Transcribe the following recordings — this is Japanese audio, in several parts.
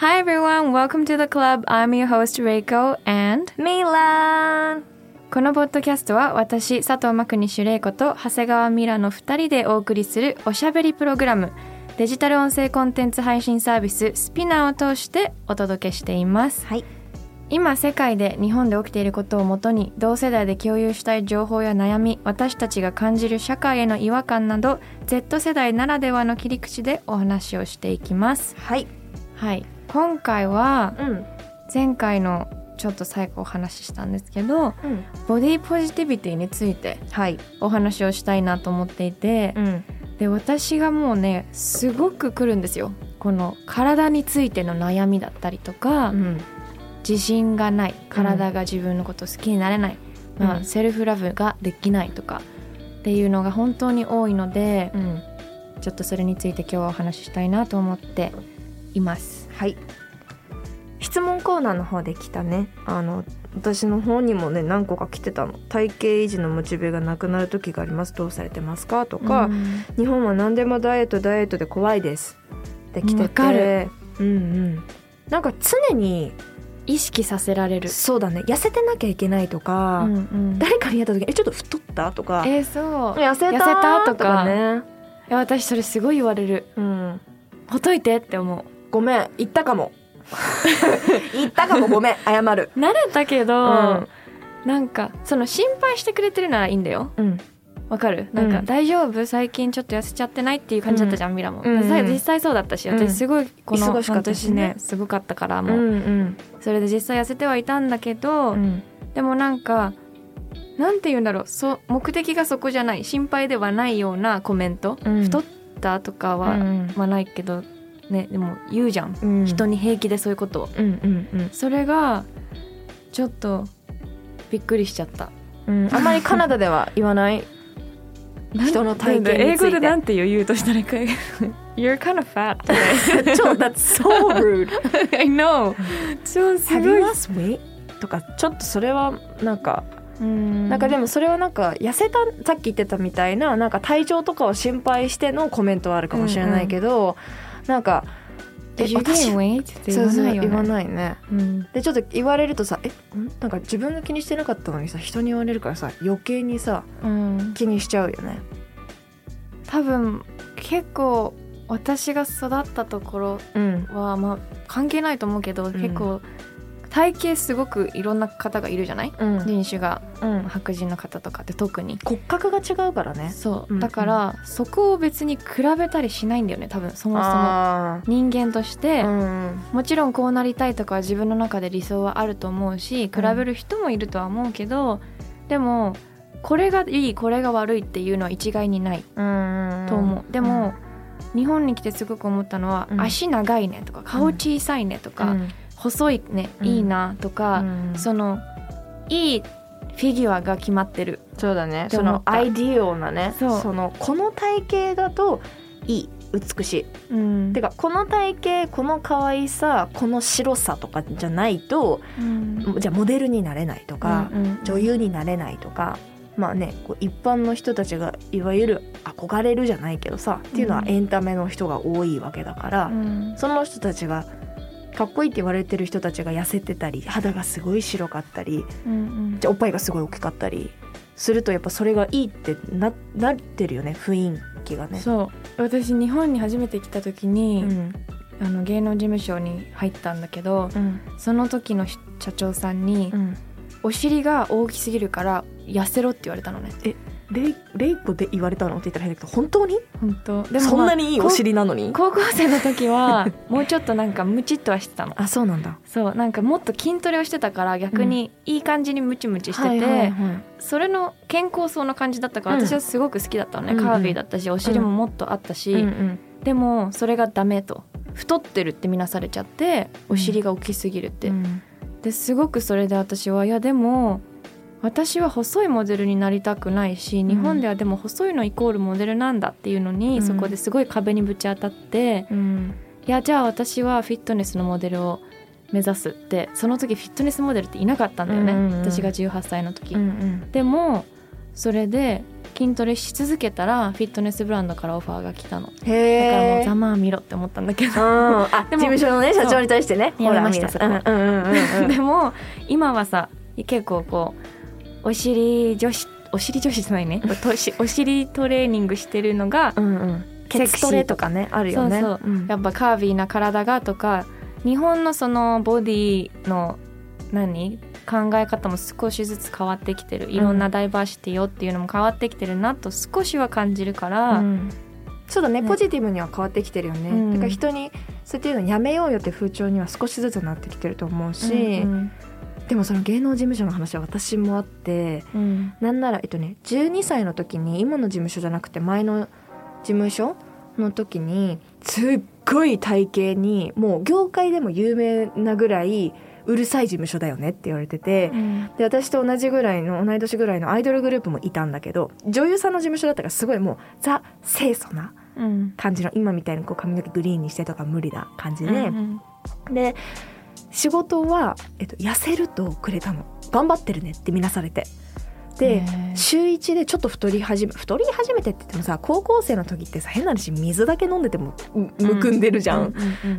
Hi everyone, welcome to the club. I'm your host Reiko and ミランこのポッドキャストは私佐藤真国主玲子と長谷川ミラの2人でお送りするおしゃべりプログラムデジタル音声コンテンツ配信サービススピナーを通してお届けしています。はい。今世界で日本で起きていることをもとに同世代で共有したい情報や悩み私たちが感じる社会への違和感など Z 世代ならではの切り口でお話をしていきます。はい。はい今回はうん。前回のちょっと最後お話ししたんですけどうん。ボディポジティビティについてはい。お話をしたいなと思っていて、ん。で私がもうねすごく来るんですよ。この体についての悩みだったりとか、うん。自信がない体が自分のこと好きになれない、まあうん。セルフラブができないとかっていうのが本当に多いので、うん。ちょっとそれについて今日はお話ししたいなと思っています。はい。質問コーナーの方で来たね。あの私の方にもね何個か来てたの。体型維持のモチベがなくなる時があります。どうされてますか？とか、うん。日本は何でもダイエットダイエットで怖いです。って来てて。うんうんなんか常に意識させられる。そうだね。痩せてなきゃいけないとか、うんうん。誰かにやった時に「えちょっと太った?」とか。えーそう。痩せた？とか。ね。いや私それすごい言われる。うん。ほっといてって思ごめん言ったかも。言ったかもごめん謝る。う慣れたけど、うん。なんかその心配してくれてるならいいんだよ。うん。わかる？なんか、うん。大丈夫？最近ちょっと痩せちゃってない？っていう感じだったじゃん、ミラも、うんうん。実際そうだったしうん。私すごいこの半年ねすごかったからもう、うんそれで実際痩せてはいたんだけど、うん。でもなんかなんて言うんだろう。そう目的がそこじゃない。心配ではないようなコメント、うん。太ったとかは、うん。まあないけどねでも言うじゃん、うん。人に平気でそういうことを。うんうんそれがちょっとびっくりしちゃった。うん。あんまりカナダでは言わない？人の体型について。英語でなんて言う言うとしたら You're kind of fat today. 超 That's so rude. I know. 超す Have ご you い lost weight? とかちょっとそれはなんかうん。なんかでもそれはなんか痩せたさっき言ってたみたいななんか体調とかを心配してのコメントはあるかもしれないけど、なんか Did you 私 gain weight? ってそうそう言わないよね。言わないね。うん。でちょっと言われるとさえん？なんか自分が気にしてなかったのにさ人に言われるからさ余計にさうん。気にしちゃうよね。多分結構私が育ったところうん。はまあ関係ないと思うけど、ん。結構体型すごくいろんな方がいるじゃない、うん。人種が。うん。白人の方とかって特に。骨格が違うからね。そう、うん。だからそこを別に比べたりしないんだよね多分そもそも。あ人間として、もちろんこうなりたいとかは自分の中で理想はあると思うし比べる人もいるとは思うけど、でもこれがいいこれが悪いっていうのは一概にない。うんと思う、でも、日本に来てすごく思ったのは、うん。足長いねとか顔小さいねとか、うん細いねうん。いいなとか、うん。そのいいフィギュアが決まってる。そうだね。そのアイディオなねそう。のこの体型だといい美しい。うん。てかこの体型この可愛さこの白さとかじゃないとうん。じゃあモデルになれないとか、うんうん。女優になれないとかまあねこう一般の人たちがいわゆる憧れるじゃないけどさっていうのはうん。エンタメの人が多いわけだから、うん。その人たちがかっこいいって言われてる人たちが痩せてたり肌がすごい白かったりうんうん。じゃあおっぱいがすごい大きかったりするとやっぱそれがいいってななってるよね雰囲気がね。そう。私日本に初めて来た時に、うん。あの芸能事務所に入ったんだけどうん。その時の社長さんに、うん。お尻が大きすぎるから痩せろって言われたのねレイレイコで言われたのって言ったら変だけど本当に？本当。でそんまあなにいいお尻なのに？高校生の時はもうちょっとなんかムチっとはしてたの。あそうなんだ。そうなんかもっと筋トレをしてたから逆にいい感じにムチムチしてて、それの健康そうな感じだったからうん。私はすごく好きだったのね、うんうん。カービーだったしお尻ももっとあったし、うんうんでもそれがダメと。太ってるって見なされちゃってお尻が大きすぎるって、うん。ですごくそれで私はいやでも私は細いモデルになりたくないし日本ではでも細いのイコールモデルなんだっていうのに、うん。そこですごい壁にぶち当たって、うん。いやじゃあ私はフィットネスのモデルを目指すってその時フィットネスモデルっていなかったんだよね、うんうんうん。私が18歳の時、うんでもそれで筋トレし続けたらフィットネスブランドからオファーが来たの。だからもうざまあ見ろって思ったんだけど。あ でも事務所のね社長に対してねそう。やめましたうんうん。でも今はさ結構こうお尻女子お尻女子じゃないね。お尻トレーニングしてるのがうんうん。ケツトレとかねあるよね。そうそう。やっぱカービーな体がとか日本のそのボディの何？考え方も少しずつ変わってきてる。いろんなダイバーシティよっていうのも変わってきてるなと少しは感じるから、うん。そうだねね。ポジティブには変わってきてるよね、うん。だから人にそうやっていうのやめようよって風潮には少しずつなってきてると思うし、うんでもその芸能事務所の話は私もあってうん。なんならえっとね12歳の時に今の事務所じゃなくて前の事務所の時にすっごい体型にもう業界でも有名なぐらいうるさい事務所だよねって言われてて、うん。で私と同じぐらいの同い年ぐらいのアイドルグループもいたんだけど女優さんの事務所だったからすごいもうザ清楚なうん。感じの今みたいにこう髪の毛グリーンにしてとか無理な感じうんで、うん。で仕事は、えっと、痩せるとくれたの。頑張ってるねって見なされて。で週1でちょっと太り始め太り始めてって言ってもさ高校生の時ってさ変な話水だけ飲んでてもむむくんでるじゃん、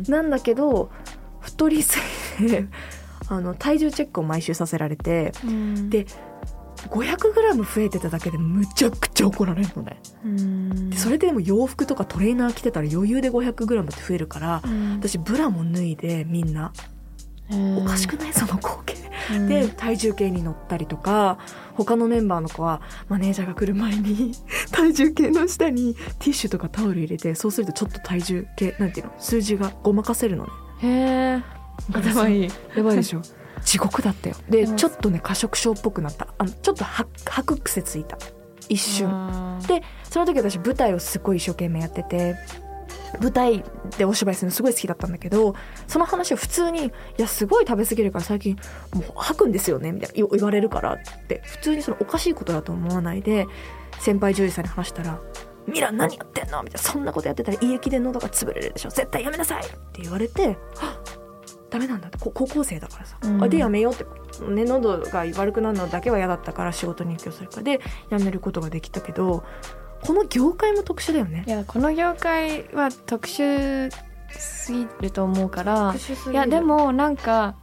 なんだけど太りすぎて あの体重チェックを毎週させられてうん。で 500g 増えてただけでむちゃくちゃ怒られるのね。うん。でそれででも洋服とかトレーナー着てたら余裕で 500g って増えるからうん。私ブラも脱いでみんなおかしくない？その光景。うん。で体重計に乗ったりとか他のメンバーの子はマネージャーが来る前に 体重計の下にティッシュとかタオル入れてそうするとちょっと体重計なんていうの？数字がごまかせるのね。へえ頭いい。やばいでしょ？地獄だったよ。でうんちょっとね過食症っぽくなった。あのちょっとは吐く癖ついた。一瞬。でその時私舞台をすごい一生懸命やってて舞台でお芝居するのすごい好きだったんだけどその話を普通に「いやすごい食べ過ぎるから最近もう吐くんですよね」みたいな言言われるからって普通にそのおかしいことだと思わないで先輩女優さんに話したら「ミラ何やってんの?」みたいな「そんなことやってたら胃液で喉が潰れるでしょ絶対やめなさい!」って言われて「はっダメなんだ」ってこ高校生だからさ「うんあでやめよう」って、ね、喉が悪くなるのだけは嫌だったから仕事に影響するからでやめることができたけどこの業界も特殊だよね。い。やこの業界は特殊すぎると思うから。いやでもなんか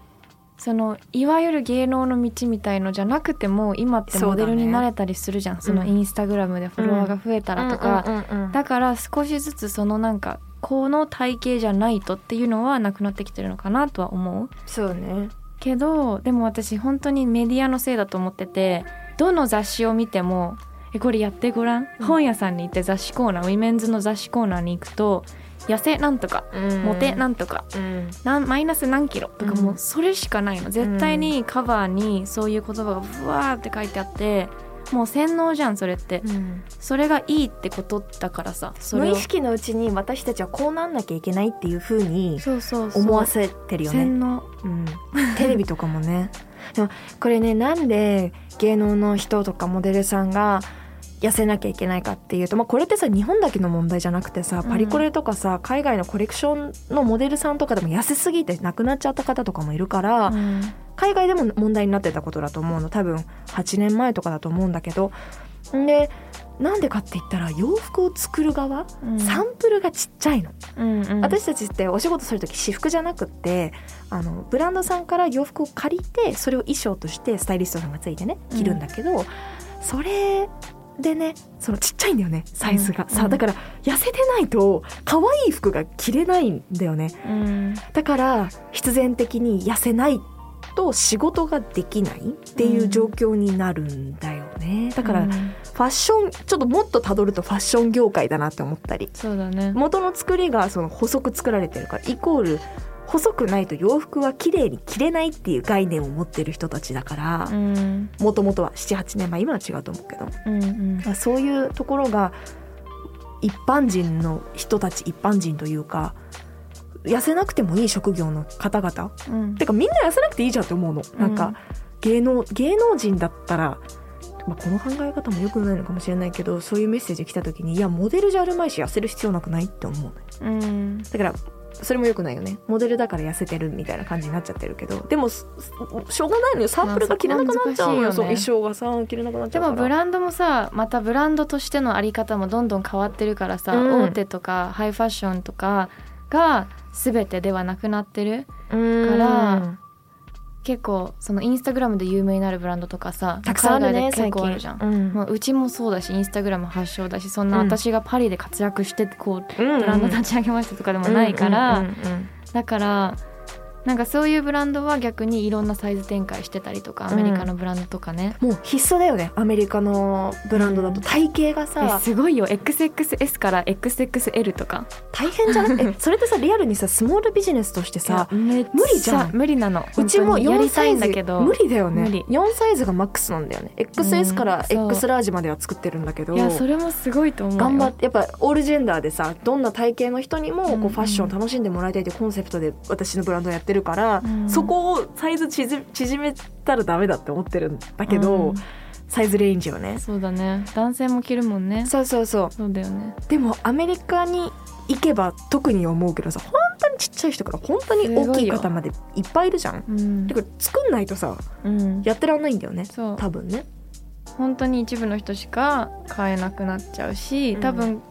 そのいわゆる芸能の道みたいのじゃなくても今ってモデルになれたりするじゃん。そ,、のインスタグラムでフォロワーが増えたらとか、だから少しずつそのなんかこの体型じゃないとっていうのはなくなってきてるのかなとは思う。そうね。けどでも私本当にメディアのせいだと思っててどの雑誌を見ても「えこれやってごらん」うん。本屋さんに行って雑誌コーナーウィメンズの雑誌コーナーに行くと「痩せなんとか」「モテなんとか」うん。なんマイナス何キロとかうん。もうそれしかないの。絶対にカバーにそういう言葉がブワーって書いてあってもう洗脳じゃんそれって。うん。それがいいってことだからさ無意識のうちに私たちはこうなんなきゃいけないっていうふうにそうそうそう。思わせてるよね。洗脳。うん、テレビとかもね。でもこれねなんで芸能の人とかモデルさんが痩せなきゃいけないかっていうと、まあ、これってさ日本だけの問題じゃなくてさうん。パリコレとかさ、海外のコレクションのモデルさんとかでも痩せすぎて亡くなっちゃった方とかもいるから、うん。海外でも問題になってたことだと思うの。多分8年前とかだと思うんだけど。んでなんでかって言ったら洋服を作る側、うん。サンプルがちっちゃいの。うんうん。私たちってお仕事する時私服じゃなくってあのブランドさんから洋服を借りてそれを衣装としてスタイリストさんがついてね着るんだけど、それでねそのちっちゃいんだよねサイズが、うんうん。さだから痩せてないと可愛い服が着れないんだよね。うん。だから必然的に痩せないと仕事ができないっていう状況になるんだよね。だからうん。ファッションちょっともっとたどるとファッション業界だなって思ったり。そうだね。元の作りがその細く作られてるからイコール細くないと洋服は綺麗に着れないっていう概念を持ってる人たちだからうん。もともとは78年前今は違うと思うけどうんうん。まあそういうところが一般人の人たち一般人というか痩せなくてもいい職業の方々。うん。てかみんな痩せなくていいじゃんって思うの。なんか、うん芸能芸能人だったら、まあ、この考え方も良くないのかもしれないけどそういうメッセージ来た時にいやモデルじゃあるまいし痩せる必要なくないって思うのよ。うん。だからそれも良くないよね。モデルだから痩せてるみたいな感じになっちゃってるけど。でもすしょうがないのよ。サンプルが切れなくなっちゃうのよ、そうまあそこは難しいよ衣装がさ切れなくなっちでゃうから。もブランドもさまたブランドとしてのあり方もどんどん変わってるからさ、うん。大手とかハイファッションとかが全てではなくなってるうん。から結構そのインスタグラムで有名になるブランドとかさたくさんあるねあるじゃん、うん。まあ、うちもそうだしインスタグラム発祥だしそんなうん私がパリで活躍してこうブブランド立ち上げましたとかでもないから、うんうんうんうん。だからなんかそういうブランドは逆にいろんなサイズ展開してたりとかアメリカのブランドとかね、もう必須だよねアメリカのブランドだと体型がえさすごいよ。XXS から XXL とか。大変じゃない？えそれってさリアルにさスモールビジネスとしてさ無理じゃん無理なの。うちも4本当に。やりたサイズだけど。無理だよね。無理。4サイズがマックスなんだよね。XS から X ラージまでは作ってるんだけど。いやそれもすごいと思うよ。頑張ってやっぱオールジェンダーでさどんな体型の人にもこうんううん。ファッションを楽しんでもらいたいというコンセプトで私のブランドをやってるから、うん。そこをサイズ縮縮めたらダメだって思ってるんだけど、うん。サイズレンジをね。そうだね。男性も着るもんね。そうそうそう。そうだよね。でもアメリカに行けば特に思うけどさ本当にちっちゃい人から本当に大きい方までいっぱいいるじゃん。うん。だから作んないとさうん。やってらんないんだよね多分ね。本当に一部の人しか買えなくなっちゃうしうん。多分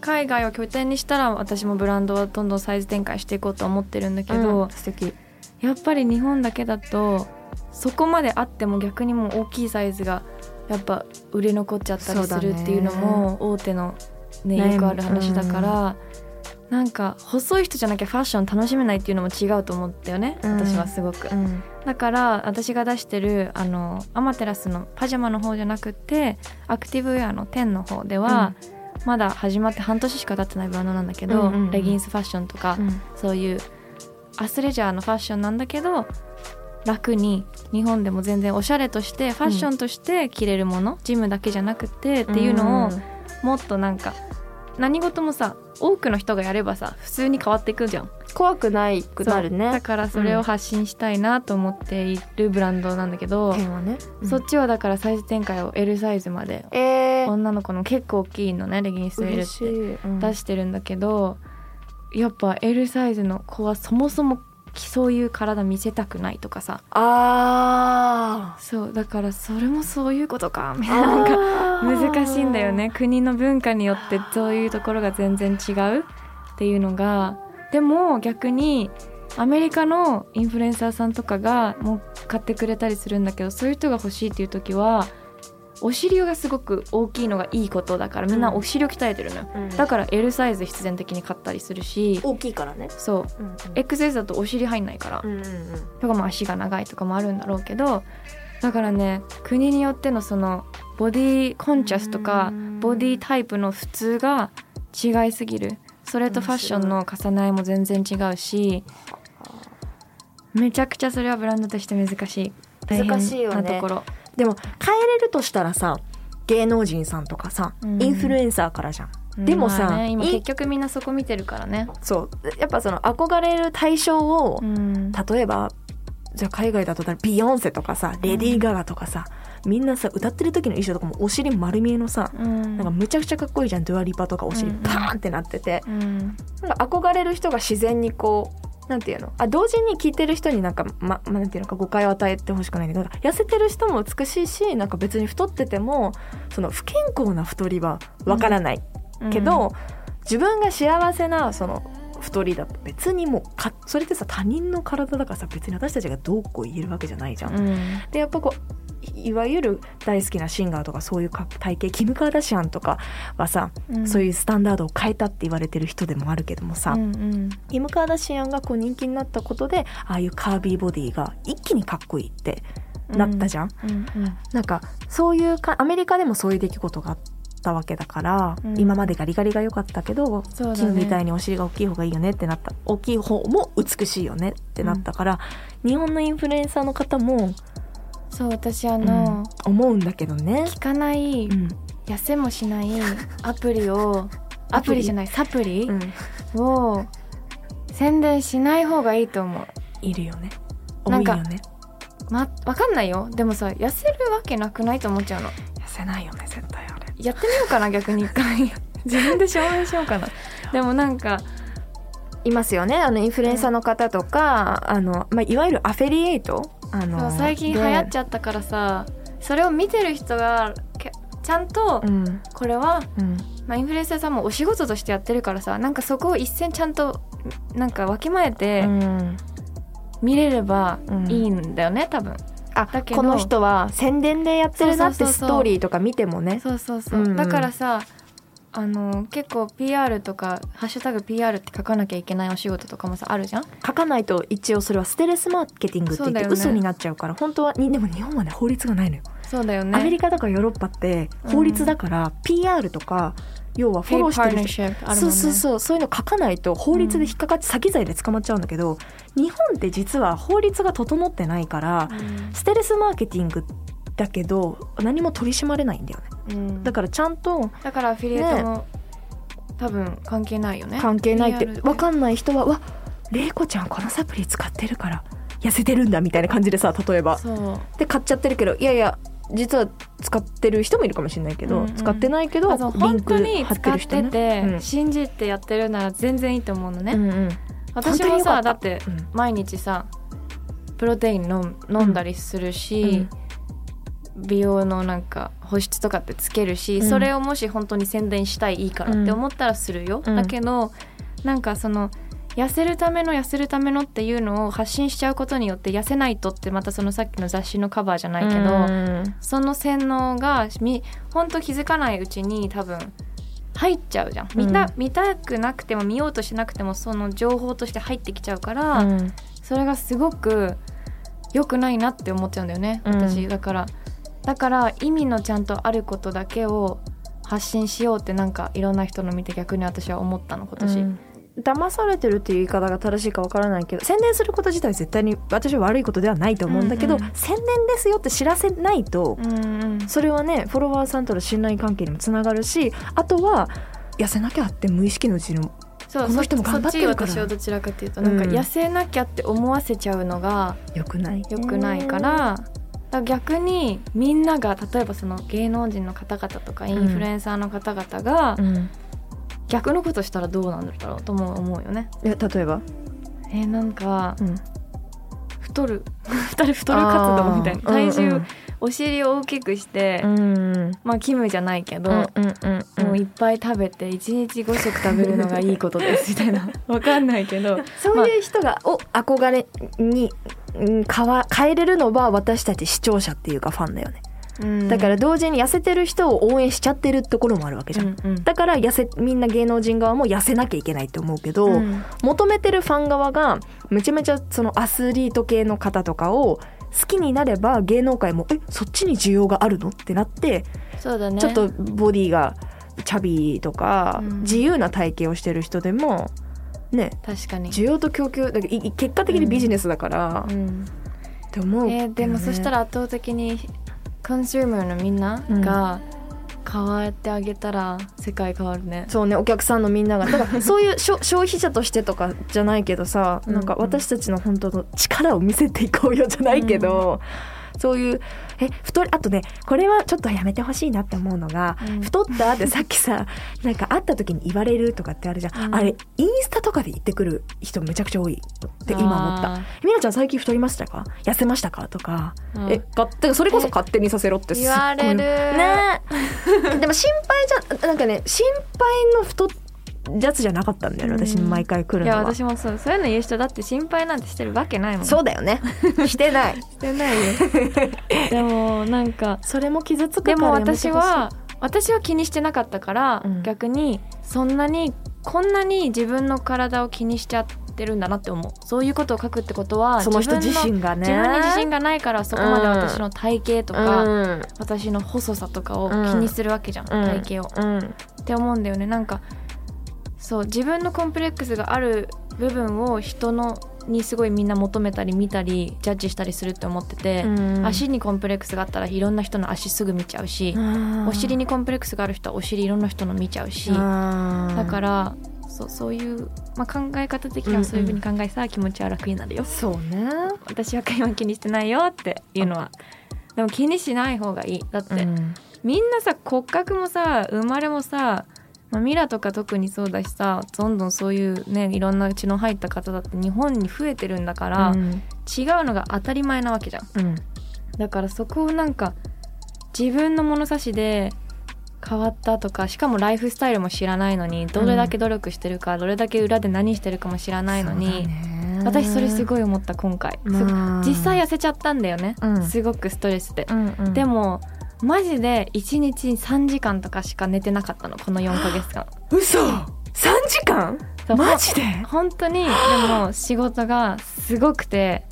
海外を拠点にしたら私もブランドをどんどんサイズ展開していこうと思ってるんだけど、うん素敵。やっぱり日本だけだとそこまであっても逆にもう大きいサイズがやっぱ売れ残っちゃったりするっていうのも大手のねねよくある話だから、なんか細い人じゃなきゃファッション楽しめないっていうのも違うと思ったよね、うん。私はすごく。うん。だから私が出してるあのアマテラスのパジャマの方じゃなくてアクティブウェアの10の方では、まだ始まって半年しか経ってないブランドなんだけど、うんうんうん。レギンスファッションとか、うん。そういうアスレジャーのファッションなんだけど楽に日本でも全然おしゃれとしてファッションとして着れるもの、ジムだけじゃなくてっていうのをもっとなんか何事もさ多くの人がやればさ普通に変わっていくじゃん。怖くないくなるね。だからそれを発信したいなと思っているブランドなんだけど、点はね、そっちはだからサイズ展開を L サイズまで。えー、女の子の結構大きいのねレギンス L って。出してるんだけどやっぱ L サイズの子はそもそもそういう体見せたくないとかさあそうだからそれもそういうことかみたいななんか難しいんだよね国の文化によってそういうところが全然違うっていうのがでも逆にアメリカのインフルエンサーさんとかがもう買ってくれたりするんだけどそういう人が欲しいっていう時はお尻がすごく大きいのがいいことだからみんなお尻を鍛えてるのよ、うん。だから L サイズ必然的に買ったりするし大きいからね、そううん XS だとお尻入んないから、うんうんうん。とかも足が長いとかもあるんだろうけどだからね国によってのそのボディコンチャスとかうん。ボディタイプの普通が違いすぎる。それとファッションの重ね合いも全然違うしめちゃくちゃそれはブランドとして難しい。大難しいよね。ところ、でも変えれるとしたらさ芸能人さんとかさ、うん。インフルエンサーからじゃん。でもさまあね、今い結局みんなそこ見てるからね、そう。やっぱその憧れる対象を、うん、例えばじゃあ海外だとビヨンセとかさレディー・ガガとかさ、みんなさ歌ってる時の衣装とかもお尻丸見えのさ、うん。なんかむちゃくちゃかっこいいじゃん。ドゥアリパとかお尻うん。パーンってなってて、うん。なんか憧れる人が自然にこうなんていうの？あ同時に聞いてる人になんか、ま、まなんていうのか誤解を与えてほしくない。けど痩せてる人も美しいしなんか別に太っててもその不健康な太りはわからない、けど、自分が幸せなその太りだと別にもうかそれってさ他人の体だからさ別に私たちがどうこう言えるわけじゃないじゃん。うん。でやっぱこういいわゆる大好きなシンガーとかそういうか体型キム・カーダシアンとかはさ、うん。そういうスタンダードを変えたって言われてる人でもあるけどもさ、うんうん。キム・カーダシアンがこう人気になったことでああいうカービーボディが一気にかっこいいってなったじゃん。うんうん。なんかそういうかアメリカでもそういう出来事があったわけだから、うん。今までガリガリが良かったけど、ね。キムみたいにお尻が大きい方がいいよねってなった大きい方も美しいよねってなったから、日本のインフルエンサーの方も、そう私あうん。の、思うんだけどね。聞かない、うん。痩せもしないアプリをアプリ？じゃないサプリ？うん。を宣伝しない方がいいと思う。いるよね。なんか多いよね。まわかんないよ。でもさ痩せるわけなくないと思っちゃうの。痩せないよね絶対あれ。やってみようかな逆に一回。自分で証明しようかな。でもなんかいますよね。あのインフルエンサーの方とか、あの、まあ、いわゆるアフェリエイトあの最近流行っちゃゃったからさそれを見てる人がけちゃんとうん。これは、うん。まあ、インフルエンサーさんもお仕事としてやってるからさなんかそこを一線ちゃんとなんかわきまえてうん。見れればうん。いいんだよね多分。あだけどこの人は宣伝でやってるなってストーリーとか見てもね。そうそうそう、うんうん。だからさあの結構 PR とか「ハッシュタグ #PR」って書かなきゃいけないお仕事とかもさあるじゃん。書かないと一応それはステルスマーケティングって言って嘘になっちゃうから本当はにでも日本はね法律がないのよ、そうだよねアメリカとかヨーロッパって法律だから、PR とか要はフォローしてる人ねそうそうそうそういうの書かないと法律で引っかかって詐欺罪で捕まっちゃうんだけど、日本って実は法律が整ってないから、うん。ステルスマーケティングだけど何も取り締まれないんだよね。うん。だからちゃんとだからアフィリエイトも、多分関係ないよね。関係ないって分かんない人は「わ玲子ちゃんこのサプリ使ってるから痩せてるんだ」みたいな感じでさ例えば。で買っちゃってるけどいやいや実は使ってる人もいるかもしれないけど、うんうん。使ってないけどリンク本当に貼って使っる人ね。てて、うん。信じてやってるなら全然いいと思うのね、うんうん。私もさだってうん。毎日さプロテイン飲ん飲んだりするし、美容のなんか保湿とかってつけるし、うん。それをもし本当に宣伝したいいいからって思ったらするよ、うん。だけどなんかその痩せるための痩せるためのっていうのを発信しちゃうことによって痩せないとってまたそのさっきの雑誌のカバーじゃないけど、うん。その洗脳がみ本当気づかないうちに多分入っちゃうじゃん。見た,、うん見たくなくても見ようとしなくてもその情報として入ってきちゃうから、うん。それがすごく良くないなって思っちゃうんだよね。うん。私、だからだから意味のちゃんとあることだけを発信しようってなんかいろんな人の見て逆に私は思ったの今年、うん。騙されてるっていう言い方が正しいかわからないけど宣伝すること自体は絶対に私は悪いことではないと思うんだけど、うんうん宣伝ですよって知らせないと、うんうんそれはねフォロワーさんとの信頼関係にもつながるしあとは痩せなきゃって無意識のうちにそうこの人も頑張ってるから。私はどちらかっていうとなんかうん。痩せなきゃって思わせちゃうのが良くない。良くないから,、だ逆にみんなが例えばその芸能人の方々とかインフルエンサーの方々がうん。逆のことしたらどうなんだろうとも思うよね。いや例えば、えーなんかうん。太る 太る太る活動みたいな。体重、うんうん。お尻を大きくして、うん。まあキムじゃないけど、うんうんうんもういっぱい食べて1日5食食べるのがいいことですみたいな。わかんないけど。そういう人が、お憧れに、うん、変わ変えれるのは私たち視聴者っていうかファンだよね、うん。だから同時に痩せてる人を応援しちゃってるところもあるわけじゃん、うんうん。だから痩せみんな芸能人側も痩せなきゃいけないって思うけど、うん。求めてるファン側がめちゃめちゃそのアスリート系の方とかを好きになれば芸能界もえそっちに需要があるのってなって、そうだね。ちょっとボディがチャビーとか、うん。自由な体型をしてる人でもね。確かに、需要と供給だ結果的にビジネスだから、っうん。て思うね、えーでもそしたら圧倒的にコンシューマーのみんなが変わってあげたら世界変わるね。そうねお客さんのみんなが。だから そういう消消費者としてとかじゃないけどさ、うん。なんか私たちの本当の力を見せていこうよじゃないけど、そういうえ太りあとねこれはちょっとやめてほしいなって思うのが、うん。太ったってさっきさなんか会った時に言われるとかってあるじゃん、うん。あれインスタとかで言ってくる人めちゃくちゃ多いって今思った。あ「みなちゃん最近太りましたか？痩せましたか?」とか、ーえかってそれこそ勝手にさせろって言われる。ね。でも心配じゃなんかね心配の太っやつじゃなかったんだよね私うん。毎回来いやるのは。私もそう。そういうの言う人だって心配なんてしてるわけないもん。そうだよね。してない。してないよ。でもなんかそれも傷つくからでも私は私は気にしてなかったから、うん。逆にそんなにこんなに自分の体を気にしちゃってるんだなって思う。そういうことを書くってことはその人自身がね。自分に自信がないからそこまで私の体型とか、うん。私の細さとかを気にするわけじゃん、うん。体型を。うん。って思うんだよね。なんかそう自分のコンプレックスがある部分を人のにすごいみんな求めたり見たりジャッジしたりするって思ってて、うん。足にコンプレックスがあったらいろんな人の足すぐ見ちゃうし、うんお尻にコンプレックスがある人はお尻いろんな人の見ちゃうし、だだからそうそういう、まあ、考え方的にはそういうふうに考えたら気持ちは楽になるよ、そうね。私は今気にしてないよっていうのはでも気にしない方がいい。だって、うん。みんなさ骨格もさ生まれもさ、まあ、ミラとか特にそうだしさどんどんそういうねいろんな血の入った方だって日本に増えてるんだから、うん。違うのが当たり前なわけじゃん。うん。だからそこをなんか自分の物差しで変わったとかしかもライフスタイルも知らないのにどれだけ努力してるか、どれだけ裏で何してるかも知らないのに、私それすい、ごい思った今回、すまあ実際痩せちゃったんだよね、うん。すごくストレスで、うんうん。でもマジで1日3時間とかしか寝てなかったのこの4ヶ月間。嘘！3時間？マジで？本当にでも仕事がすごくて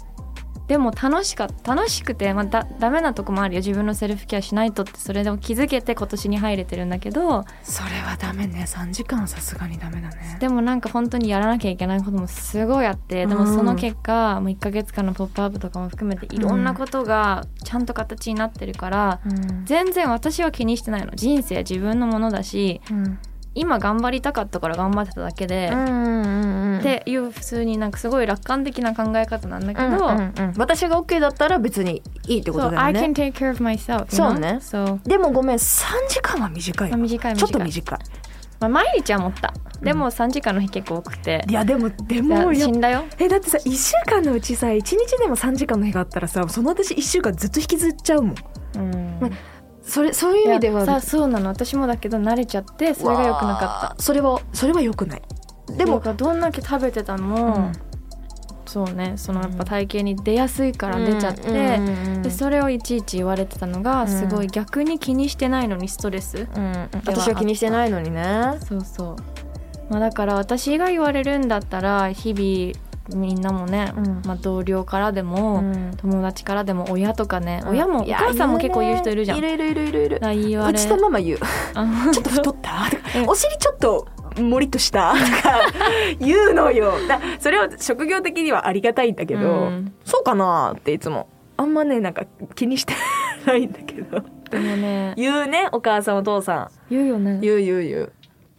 でも楽しかった楽しくてまあだダメなとこもあるよ。自分のセルフケアしないとってそれでも気づけて今年に入れてるんだけど。それはダメね。3時間はさすがにダメだね。でもなんか本当にやらなきゃいけないこともすごいあってでもその結果、もう1ヶ月間の「ポップアップとかも含めていろんなことがちゃんと形になってるから、うん。全然私は気にしてないの。人生自分のものだしうん今頑張りたかったから頑張ってただけで、うんうんうんっていう普通になんかすごい楽観的な考え方なんだけど、うんうんうん私が OK だったら別にいいってことだよね。myself そうね。そう、でもごめん3時間は短いまあ、わ短い短い。ちょっと短い。まあ、毎日は持った。でも3時間の日結構多くて、いやでもでいも死んだよ。えだってさ1週間のうちさ1日でも3時間の日があったらさその私1週間ずっと引きずっちゃうもん。うん。まそれそういう意味では。さそうなの。私もだけど慣れちゃってそれが良くなかわあそれはそれは良くない。ったでもどんだけ食べてたの？も、うん。そうね。そのやっぱ体型に出やすいから出ちゃって、うんでそれをいちいち言われてたのがうん。すごい逆に気にしてないのにストレス、うん私は気にしてないのにね。そうそう。まあだから私が言われるんだったら日々みんなもね、うん。まあ、同僚からでも、うん。友達からでも親とかね、うん。親もお母さんも結構言う人いるじゃん。いるいるいるいるいる。うちとママ言う。あちょっと太った？とか。え。お尻ちょっともりっとした？とか 言うのよ。だそれは職業的にはありがたいんだけど、うん。そうかなっていつも。あんまねなんか気にして ないんだけど。でもね。言うねお母さんお父さ言うよね。ん言う言う言う。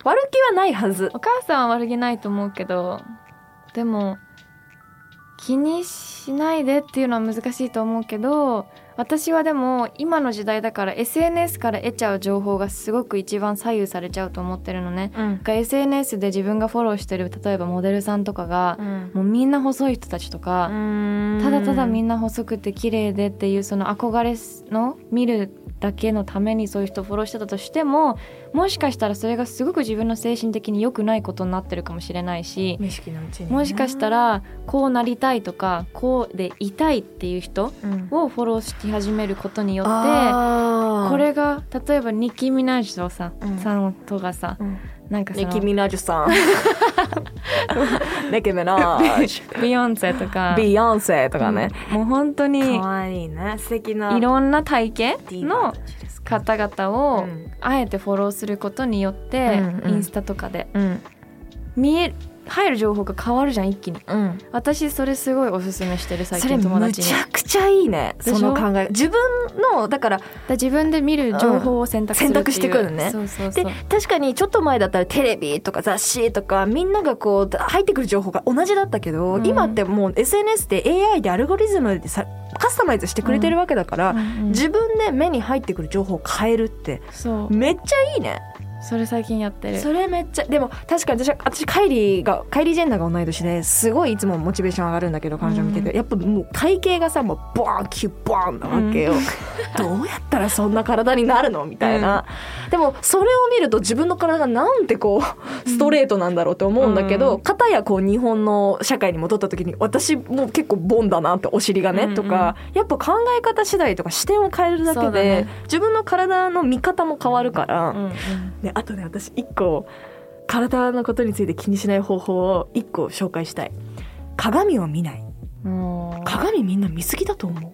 悪気はないはず。お母さんは悪気ないと思うけどでも気にしないでっていうのは難しいと思うけど私はでも今の時代だから SNS から得ちゃう情報がすごく一番左右されちゃうと思ってるのね。うん。が SNS で自分がフォローしてる例えばモデルさんとかが、もうみんな細い人たちとか、ただただみなんな細くて綺麗でっていうその憧れの見るだけのためにそういう人をフォローしてたとしてももしかしたらそれがすごく自分の精神的に良くないことになってるかもしれないし無意識のうちにね。もしかしたらこうなりたいとかこうでいたいっていう人うん。をフォローし始めることによってあー。これが例えばニッキー・ミナージュとさ、うん。さんとかさうん。なんかニキミナージュさん。ニキミナージュ。ビヨンセとか。ビヨンセとかね、もう本当に可愛いね。素敵な。いろんな体型の方々をうん。あえてフォローすることによって、インスタとかでうん。見え入る情報が変わるじゃん一気に。うん。私それすごいおすすめしてる最近友達に。むちゃくちゃいいねその考え。自分のだからだ自分で見る情報を選択するっていう、選択してくるね。そうそうそう。で確かにちょっと前だったらテレビとか雑誌とかみんながこう入ってくる情報が同じだったけど、うん。今ってもう SNS で AI でアルゴリズムでさカスタマイズしてくれてるわけだから、うんうん自分で目に入ってくる情報を変えるってそう。めっちゃいいねそれ最近やってる。それめっちゃでも確かに私は私カイリーがカイリー・ジェンナーが同い年ですごいいつもモチベーション上がるんだけど彼女見てて、うやっぱもう体型がさもうボーンキュッボーンなわけよ、どうやったらそんな体になるのみたいな、でもそれを見ると自分の体がなんてこうストレートなんだろうって思うんだけど、うん。片やこう日本の社会に戻った時に私も結構ボンだなってお尻がね、うんうん。とかやっぱ考え方次第とか視点を変えるだけで、ね。自分の体の見方も変わるから。うんうんね、あとね私一個体のことについて気にしない方法を一個紹介したい。鏡を見ない。鏡みんな見すぎだと思う。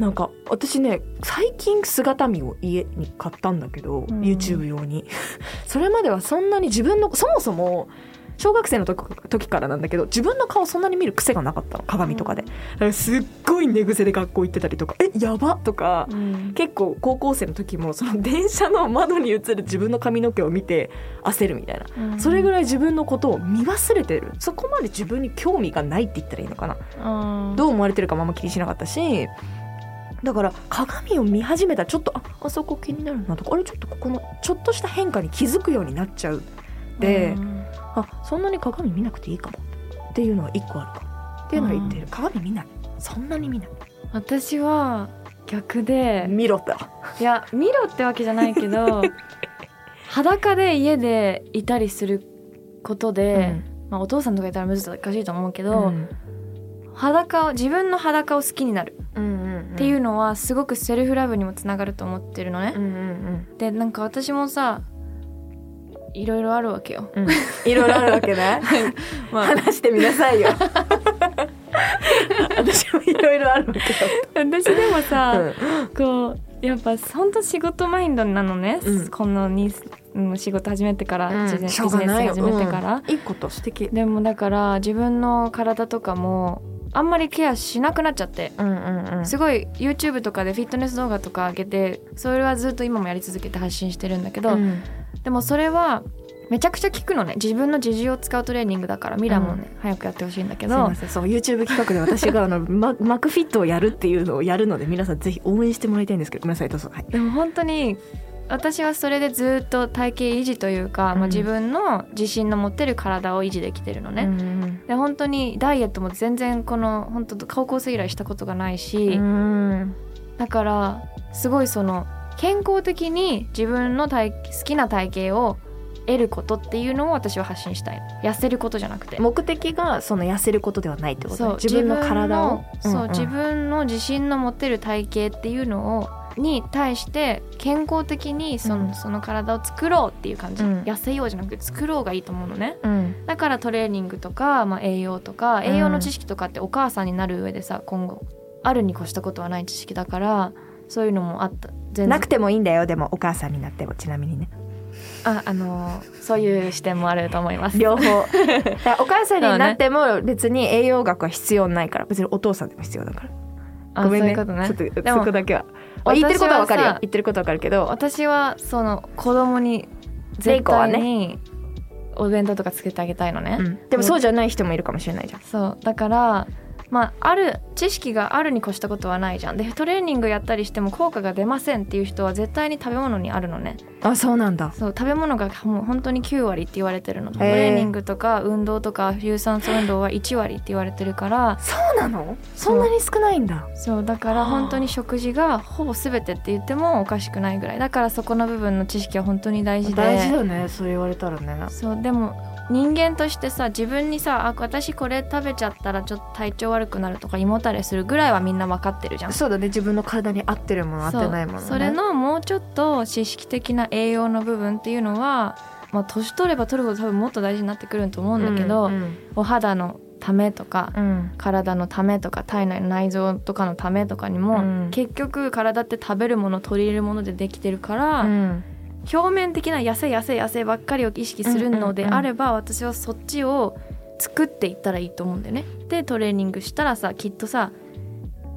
なんか私ね最近姿見を家に買ったんだけど、ん。YouTube 用に。それまではそんなに自分のそもそも小学生の時時からなんだけど自分の顔そんなに見る癖がなかったの。鏡とかで、だからすっごい寝癖で学校行ってたりとか。えやばとか、うん。結構高校生の時もその電車の窓に映る自分の髪の毛を見て焦るみたいな。それぐらい自分のことを見忘れてる。そこまで自分に興味がないって言ったらいいのかな。どう思われてるかもあんま気にしなかったし。だから鏡を見始めたらちょっとああそこ気になるなとかあれちょっとここのちょっとした変化に気づくようになっちゃう。で、あそんなに鏡見なくていいかも。っていうのは一個あるかも。っていうのは言ってる、鏡見ない。そんなに見ない。私は逆で見ろと。いや見ろってわけじゃないけど 裸で家でいたりすることで、まあ、お父さんとかいたら難しいと思うけど、うん。裸を自分の裸を好きになる。うんうんっていうのはすごくセルフラブにもつながると思ってるのね。うんうん。でなんか私もさいろいろあるわけよ。うん。いろいろあるわけね まあ、話してみなさいよ。私もいろいろあるわけよ。私でもさ、うん。こうやっぱ本当仕事マインドなのね、うん。このに、うん、仕事始めてから、うん。ビジネス始めてから、うん。いいこと素敵。でもだから自分の体とかもあんまりケアしなくなっちゃって。うんうんうん。すごい YouTube とかでフィットネス動画とか上げてそれはずっと今もやり続けて発信してるんだけど、うん。でもそれはめちゃくちゃ効くのね。自分の自重を使うトレーニングだからミラもね、早くやってほしいんだけど。そう YouTube 企画で私があのマ マクフィットをやるっていうのをやるので皆さんぜひ応援してもらいたいんですけどごめんなさいどうぞ。はい。でも本当に私はそれでずっと体型維持というか、まあ、うん自分の自信の持ってる体を維持できてるのね、ねで本当にダイエットも全然この本当高校生以来したことがないし、うん。だからすごいその健康的に自分の体好きな体型を得ることっていうのを私は発信したい。痩せることじゃなくて。目的がその痩せることではないってことそうね自分の体を。自分のそう、んん。自分の自信の持ってる体型っていうのをに対して健康的にその,、うん。その体を作ろうっていう感じ、うん。痩せようじゃなくて作ろうがいいと思うのね。うん。だからトレーニングとか、まあ、栄養とかん。栄養の知識とかってお母さんになる上でさ今後あるに越したことはない知識だからそういうのもあった。全なくてもいいんだよでもお母さんになってもちなみにね。ああのーそういう視点もあると思います。両方。お母さんになっても別に栄養学は必要ないから。別にお父さんでも必要だから。あごめんね。ね。ちょっとそこだけは。あ言ってることはわかるよ。言ってることはわかるけど私はその子供に絶対にお弁当とか作ってあげたいのね、うん。でもそうじゃない人もいるかもしれないじゃん。そう。だからまあある知識があるに越したことはないじゃん。でトレーニングやったりしても効果が出ませんっていう人は絶対に食べ物にあるのね。あそうなんだ。そう食べ物がもう本当に9割って言われてるの。トレーニングとか運動とか有酸素運動は1割って言われてるから。そうなの？そんなに少ないんだ。そう。だから本当に食事がほぼ全てって言ってもおかしくないぐらい。だからそこの部分の知識は本当に大事で。大事だよねそう言われたらね。そうでも人間としてさ自分にさあ私これ食べちゃったらちょっと体調悪くなるとか胃もたれするぐらいはみんな分かってるじゃん。そうだね。自分の体に合ってるもの合ってないものね。それのもうちょっと知識的な栄養の部分っていうのは、まあ、年取れば取るほど多分もっと大事になってくると思うんだけど、うんお肌のためとか、うん。体のためとか体内の内臓とかのためとかにも、うん。結局体って食べるもの取り入れるものでできてるから、うん表面的な痩せ痩せ痩せばっかりを意識するのであれば、私はそっちを作っていったらいいと思うんだよね。でトレーニングしたらさきっとさ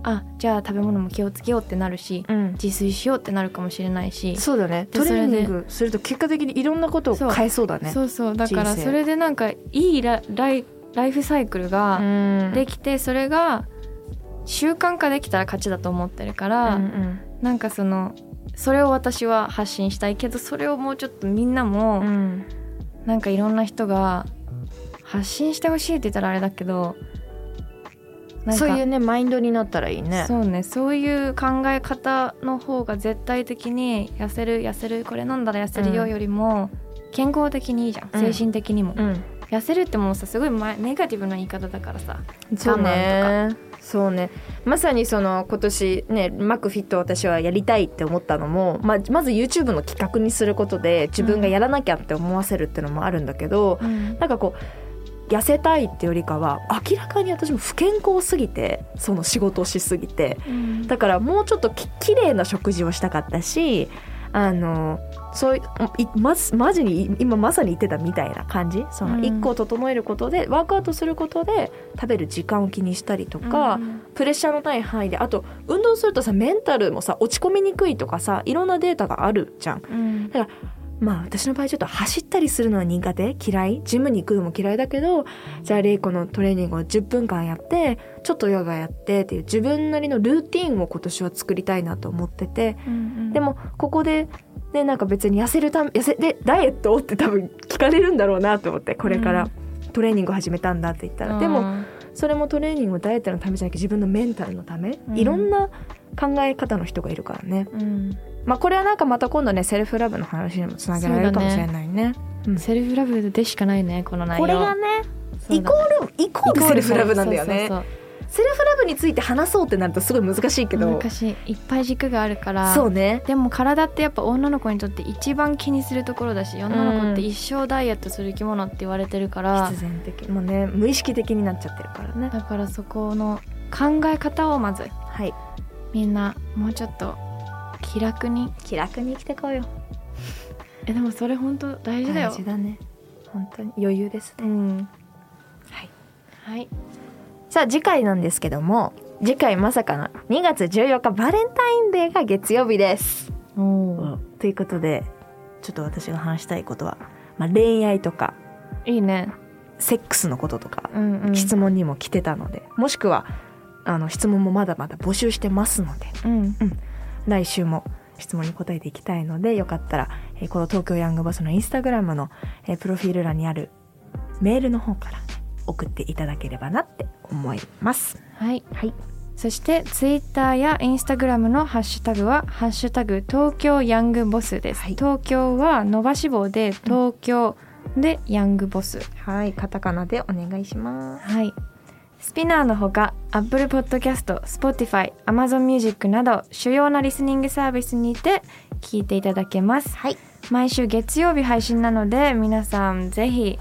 あじゃあ食べ物も気をつけようってなるしうん。自炊しようってなるかもしれないしそうだね。でトレーニングすると結果的にいろんなことを変えそうだね。そうそうだからそれでなんかいいラライライフサイクルができてそれが習慣化できたら勝ちだと思ってるから、うん。なんかそのそれを私は発信したいけどそれをもうちょっとみんなも、うん。うんなんかいろんな人が発信してほしいって言ったらあれだけどそういうねマインドになったらいいね。そうねそういう考え方の方が絶対的に痩せる痩せるこれ飲んだら痩せるようん。よりも健康的にいいじゃん。精神的にも、うん痩せるってもうさすごいまネガティブな言い方だからさそう我慢ねそうね。まさにその今年ねマックフィット私はやりたいって思ったのも、まあ、まず YouTube の企画にすることで自分がやらなきゃって思わせるっていうのもあるんだけど、うん。なんかこう痩せたいってよりかは明らかに私も不健康すぎてその仕事をしすぎて。だからもうちょっとき綺麗な食事をしたかったしあのそういういまマジに今まさに言ってたみたいな感じ？そのうん。1個整えることで、ワークアウトすることで食べる時間を気にしたりとか、うん。プレッシャーのない範囲であと運動するとさメンタルもさ落ち込みにくいとかさいろんなデータがあるじゃん。うんまあ私の場合ちょっと走ったりするのは苦手。嫌い。ジムに行くのも嫌いだけどじゃあレイコのトレーニングを10分間やってちょっとヨガやってっていう自分なりのルーティンを今年は作りたいなと思ってて。でもここでねなんか別に痩せるため痩せでダイエットって多分聞かれるんだろうなと思ってこれからトレーニングを始めたんだって言ったら、でもそれもトレーニングをダイエットのためじゃなくて自分のメンタルのため、うん。いろんな考え方の人がいるからね。うんまあこれはなんかまた今度ねセルフラブの話にもつなげられるかもしれないね。うん。セルフラブでしかないねこの内容。これがねイコールイコールセルフラブなんだよね。セルフラブについて話そうってなるとすごい難しいけど。難しいいっぱい軸があるからそうね。でも体ってやっぱ女の子にとって一番気にするところだし女の子って一生ダイエットする生き物って言われてるから、必然的。もうね無意識的になっちゃってるからね。だからそこの考え方をまずはい。みんなもうちょっと気楽に。気楽に生きてこうよ。えでもそれ本当大事だよ。大事だね。本当に余裕ですね。うん。はい。はい。さあ次回なんですけども次回まさかの2月14日バレンタインデーが月曜日です、ということでちょっと私が話したいことは、まあ、恋愛とかいいね。セックスのこととかうんうん。質問にも来てたので、もしくはあの質問もまだまだ募集してますので。うん来週も質問に答えていきたいのでよかったら、えーこの東京ヤングボスのインスタグラムの、えープロフィール欄にあるメールの方から送っていただければなって思います。はい。はい、そしてツイッターやインスタグラムのハッシュタグは「ハッシュタグ東京ヤングボス」です、はい。東京は伸ばし棒で東京でヤングボス、はい、カタカナでお願いします。はいスピナーのほか Apple Podcast、Spotify、Amazon Music など主要なリスニングサービスにて聞いていただけますはい、毎週月曜日配信なので皆さんぜひ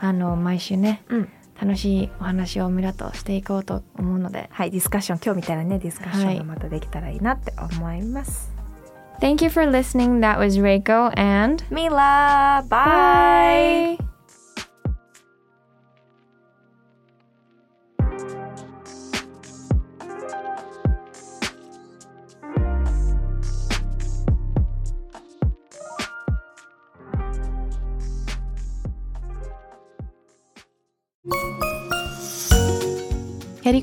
あの毎週ねうん、楽しいお話をミラとしていこうと思うのではい、ディスカッション今日みたいなねディスカッショはいンがまたできたらいいなって思います。Thank you for listening. That was Reiko and ミラーバイ bye.